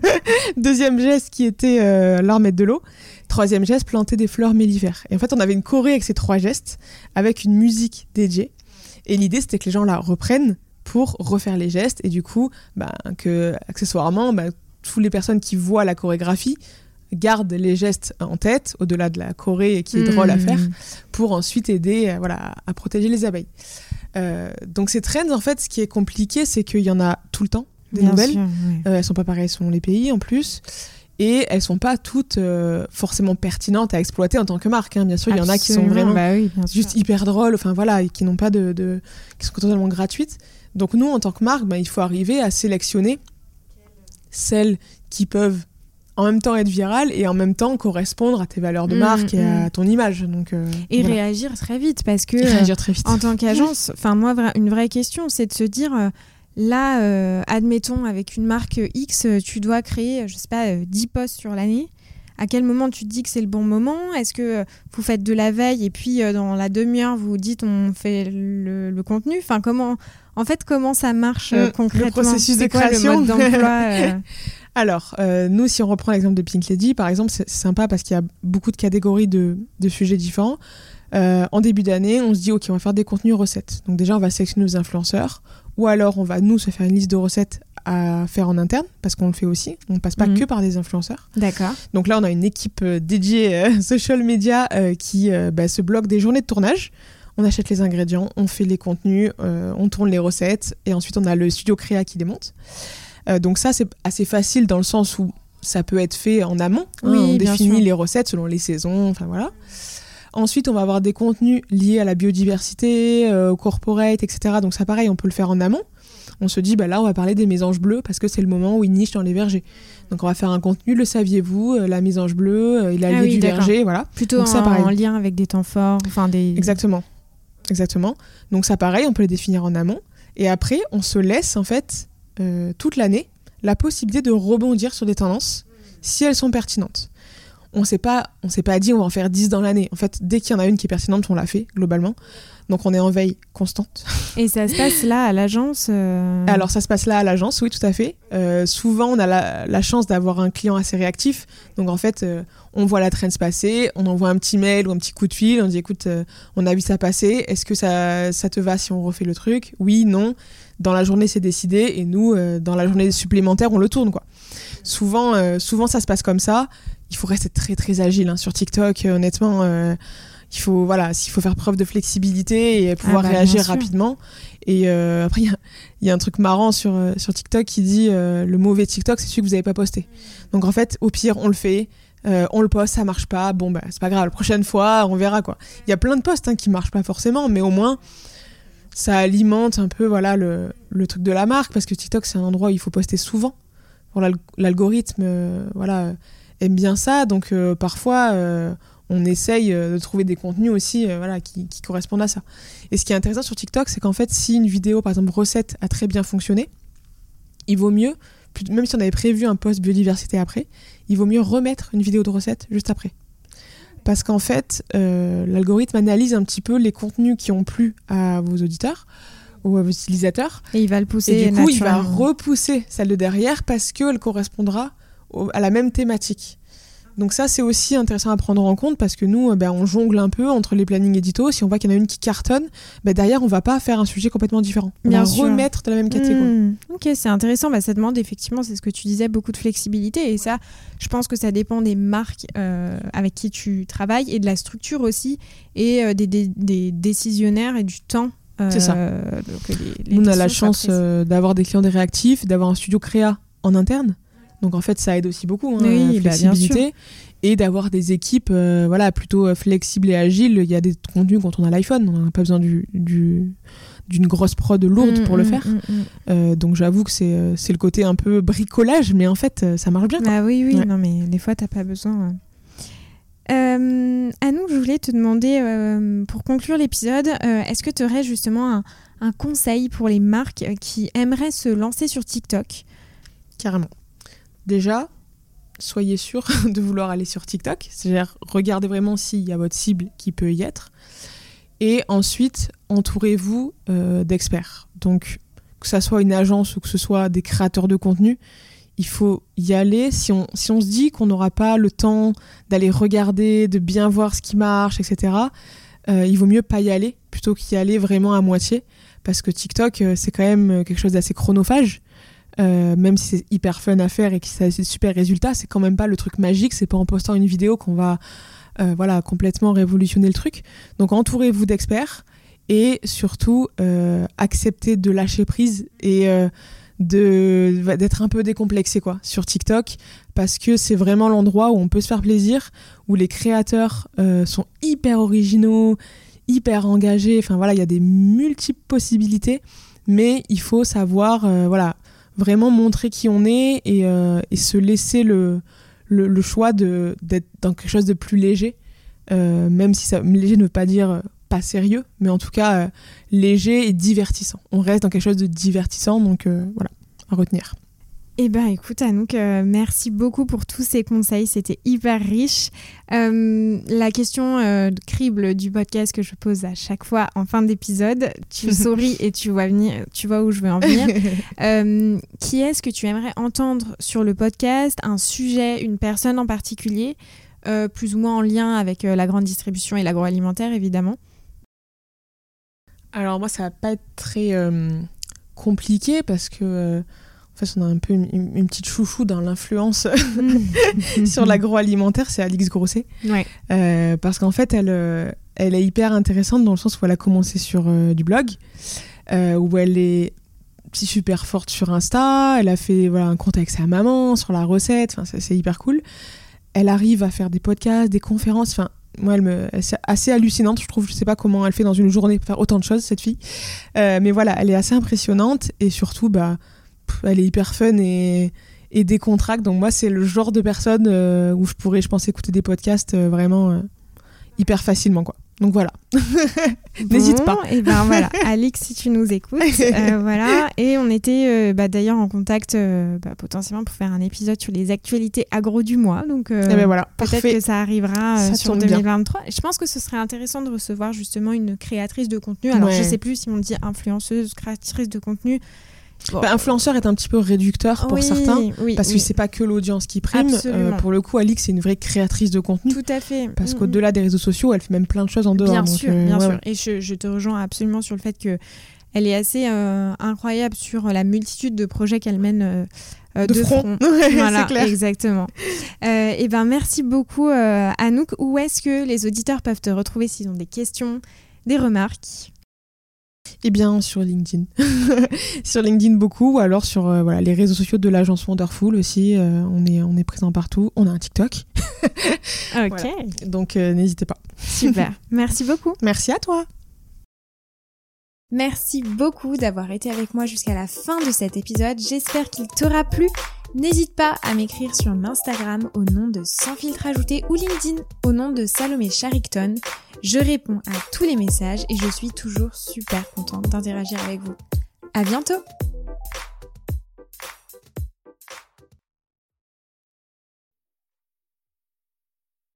deuxième geste qui était leur mettre de l'eau. Troisième geste, planter des fleurs mellifères. Et en fait, on avait une choré avec ces trois gestes, avec une musique dédiée. Et l'idée, c'était que les gens la reprennent pour refaire les gestes. Et du coup, bah, que accessoirement, bah, toutes les personnes qui voient la chorégraphie gardent les gestes en tête, au-delà de la choré qui est drôle à faire, mmh. pour ensuite aider euh, voilà, à protéger les abeilles. Euh, donc ces trends, en fait, ce qui est compliqué, c'est qu'il y en a tout le temps des nouvelles. Euh, elles sont pas pareilles selon les pays en plus et elles sont pas toutes euh, forcément pertinentes à exploiter en tant que marque. Hein. Bien sûr, il y en a qui sont vraiment bah juste hyper drôles, enfin voilà, et qui n'ont pas de, qui sont totalement gratuites. Donc nous, en tant que marque, bah, il faut arriver à sélectionner celles qui peuvent en même temps être virales et en même temps correspondre à tes valeurs de Mm, marque et à ton image. Donc, euh, Et voilà. réagir très vite parce que Et réagir très vite. en tant qu'agence, enfin moi une vraie question c'est de se dire euh, là euh, admettons avec une marque X euh, tu dois créer euh, je sais pas euh, 10 posts sur l'année. À quel moment tu te dis que c'est le bon moment? Est-ce que euh, vous faites de la veille et puis euh, dans la demi-heure vous dites on fait le, le contenu? Enfin comment en fait comment ça marche euh, Mm, le concrètement? processus de quoi création? le mode d'emploi euh? Alors, euh, nous, si on reprend l'exemple de Pink Lady, par exemple, c'est sympa parce qu'il y a beaucoup de catégories de, de sujets différents. Euh, en début d'année, on se dit, OK, on va faire des contenus recettes. Donc déjà, on va sélectionner nos influenceurs. Ou alors, on va, nous, se faire une liste de recettes à faire en interne, parce qu'on le fait aussi. On ne passe pas Mhm. que par des influenceurs. D'accord. Donc là, on a une équipe euh, dédiée euh, social media euh, qui bah, se bloque des journées de tournage. On achète les ingrédients, on fait les contenus, on tourne les recettes et ensuite on a le studio créa qui les monte. Donc ça, c'est assez facile dans le sens où ça peut être fait en amont. hein. Oui, on définit sûr. les recettes selon les saisons, enfin voilà. Ensuite, on va avoir des contenus liés à la biodiversité, euh, au corporate, etc. Donc ça, pareil, on peut le faire en amont. On se dit, bah là, on va parler des mésanges bleus parce que c'est le moment où ils nichent dans les vergers. Donc on va faire un contenu, le saviez-vous, euh, la mésange bleue, euh, il a Ah oui, du verger, voilà. Plutôt Donc ça, pareil. en lien avec des temps forts, enfin des. Exactement. Exactement. Donc ça, pareil, on peut les définir en amont. Et après, on se laisse, en fait, euh, toute l'année, la possibilité de rebondir sur des tendances si elles sont pertinentes. On s'est pas, on s'est pas dit on va en faire 10 dans l'année. En fait, dès qu'il y en a une qui est pertinente, on l'a fait, globalement. Donc on est en veille constante. Et ça se passe là à l'agence. euh, Alors ça se passe là à l'agence, oui, tout à fait. Euh, souvent, on a la, la chance d'avoir un client assez réactif. Donc en fait, euh, on voit la traîne se passer, on envoie un petit mail ou un petit coup de fil, on dit écoute, on a vu ça passer, est-ce que ça, ça te va si on refait le truc? Oui, non. Dans la journée, c'est décidé et nous, dans la journée supplémentaire, on le tourne quoi. Souvent, souvent, ça se passe comme ça. Il faut rester très très agile hein, sur TikTok. euh, honnêtement, euh, il faut voilà, s'il faut faire preuve de flexibilité et pouvoir bah, réagir rapidement. Et euh, après, il y a- il y, a un truc marrant sur, sur TikTok qui dit euh, le mauvais TikTok, c'est celui que vous n'avez pas posté. Donc en fait, au pire, on le fait, euh, on le poste, ça marche pas. Bon, bah, c'est pas grave, la prochaine fois, on verra quoi. Il y a plein de posts hein, qui marchent pas forcément, mais au moins, ça alimente un peu voilà le, le truc de la marque parce que TikTok, c'est un endroit où il faut poster souvent. L'al- L'algorithme voilà, aime bien ça, donc euh, parfois. euh, on essaye euh, de trouver des contenus aussi voilà, qui, qui correspondent à ça. Et ce qui est intéressant sur TikTok, c'est qu'en fait, si une vidéo, par exemple, recette, a très bien fonctionné, il vaut mieux, même si on avait prévu un post biodiversité après, il vaut mieux remettre une vidéo de recette juste après. Parce qu'en fait, euh, l'algorithme analyse un petit peu les contenus qui ont plu à vos auditeurs ou à vos utilisateurs. Et il va le pousser. Et du coup, il va repousser celle de derrière parce qu'elle correspondra au- à la même thématique. Donc ça, c'est aussi intéressant à prendre en compte parce que nous, euh, ben, on jongle un peu entre les plannings édito. Si on voit qu'il y en a une qui cartonne, ben, derrière, on va pas faire un sujet complètement différent. On Bien va sûr. remettre dans la même catégorie. Hmm, Ok, c'est intéressant. Bah, ça demande effectivement, c'est ce que tu disais, beaucoup de flexibilité. Et ça, je pense que ça dépend des marques euh, avec qui tu travailles et de la structure aussi et euh, des, des- des décisionnaires et du temps. C'est ça. donc, les- les Nous, on a la chance euh, d'avoir des clients des réactifs, d'avoir un studio créa en interne. Donc en fait, ça aide aussi beaucoup, hein, Oui, la bah, bien flexibilité. et d'avoir des équipes euh, voilà, plutôt euh, flexibles et agiles. Il y a des contenus quand on a l'iPhone, on n'a pas besoin du, du- d'une grosse prod lourde pour le hmm, faire. hmm, hmm. Euh, donc j'avoue que c'est, euh, c'est le côté un peu bricolage, mais en fait, euh, ça marche bien. quoi. Ah oui, oui, Ouais. non, mais des fois, t'as pas besoin. euh. Euh, Anou, je voulais te demander, euh, pour conclure l'épisode, euh, est-ce que tu aurais justement un, un conseil pour les marques qui aimeraient se lancer sur TikTok? Carrément. Déjà, soyez sûr de vouloir aller sur TikTok. C'est-à-dire, regardez vraiment s'il y a votre cible qui peut y être. Et ensuite, entourez-vous euh, d'experts. Donc, que ça soit une agence ou que ce soit des créateurs de contenu, il faut y aller. Si on, se dit qu'on n'aura pas le temps d'aller regarder, de bien voir ce qui marche, etc., euh, il vaut mieux pas y aller plutôt qu'y aller vraiment à moitié. Parce que TikTok, euh, c'est quand même quelque chose d'assez chronophage. Euh, même si c'est hyper fun à faire et que ça a des super résultats, c'est quand même pas le truc magique. C'est pas en postant une vidéo qu'on va euh, voilà, complètement révolutionner le truc. Donc entourez-vous d'experts et surtout euh, acceptez de lâcher prise et de d'être un peu décomplexé quoi sur TikTok parce que c'est vraiment l'endroit où on peut se faire plaisir, où les créateurs sont hyper originaux, hyper engagés. Enfin voilà, il y a des multiples possibilités, mais il faut savoir voilà vraiment montrer qui on est et, et se laisser le, le, choix d'être dans quelque chose de plus léger. même si ça, léger ne veut pas dire pas sérieux, mais en tout cas léger et divertissant. On reste dans quelque chose de divertissant, donc voilà, à retenir. Eh ben écoute Anouk, euh, merci beaucoup pour tous ces conseils, c'était hyper riche. Euh, la question euh, crible du podcast que je pose à chaque fois en fin d'épisode, tu souris et tu vois, venir, tu vois où je veux en venir. qui est-ce que tu aimerais entendre sur le podcast Un sujet, une personne en particulier, plus ou moins en lien avec la grande distribution et l'agroalimentaire évidemment? Alors moi ça va pas être très compliqué parce que en fait, on a un peu une, petite chouchou dans l'influence sur l'agroalimentaire, c'est Alix Grosset. Euh, parce qu'en fait, elle, euh, elle est hyper intéressante dans le sens où elle a commencé sur euh, du blog, où elle est super forte sur Insta, elle a fait voilà, un compte avec sa maman sur la recette, c'est hyper cool. Elle arrive à faire des podcasts, des conférences, enfin, moi, elle me, c'est assez hallucinante, je trouve. Je sais pas comment elle fait dans une journée pour faire autant de choses, cette fille. mais voilà, elle est assez impressionnante et surtout, bah, elle est hyper fun et, et décontracte. Donc moi, c'est le genre de personne euh, où je pourrais, je pense, écouter des podcasts euh, vraiment euh, hyper facilement, quoi. Donc voilà. N'hésite pas. Et ben voilà, Alix, si tu nous écoutes, voilà. Et on était bah, d'ailleurs en contact bah, potentiellement pour faire un épisode sur les actualités agro du mois. Donc eh ben voilà, peut-être que ça arrivera sur 2023. Je pense que ce serait intéressant de recevoir justement une créatrice de contenu. Alors je sais plus si on dit influenceuse, créatrice de contenu. Bah, influenceur est un petit peu réducteur pour certains, parce que c'est pas que l'audience qui prime. Euh, pour le coup, Alix c'est une vraie créatrice de contenu. Tout à fait. Parce mm, qu'au-delà mm. des réseaux sociaux, elle fait même plein de choses en dehors. Bien sûr, euh, bien sûr. Et je, te rejoins absolument sur le fait que elle est assez euh, incroyable sur la multitude de projets qu'elle mène. de, front. voilà, clair. exactement. et eh ben merci beaucoup Anouk. Où est-ce que les auditeurs peuvent te retrouver s'ils ont des questions, des remarques? Eh bien, sur LinkedIn. sur LinkedIn beaucoup, ou alors sur euh, voilà, les réseaux sociaux de l'agence Wonderful aussi. Euh, on, est, on est présent partout. On a un TikTok. ok. Donc, euh, n'hésitez pas. Super. Merci beaucoup. Merci à toi. Merci beaucoup d'avoir été avec moi jusqu'à la fin de cet épisode. J'espère qu'il t'aura plu. N'hésite pas à m'écrire sur Instagram au nom de Sans filtre ajouté ou LinkedIn au nom de Salomé Charicton. Je réponds à tous les messages et je suis toujours super contente d'interagir avec vous. À bientôt!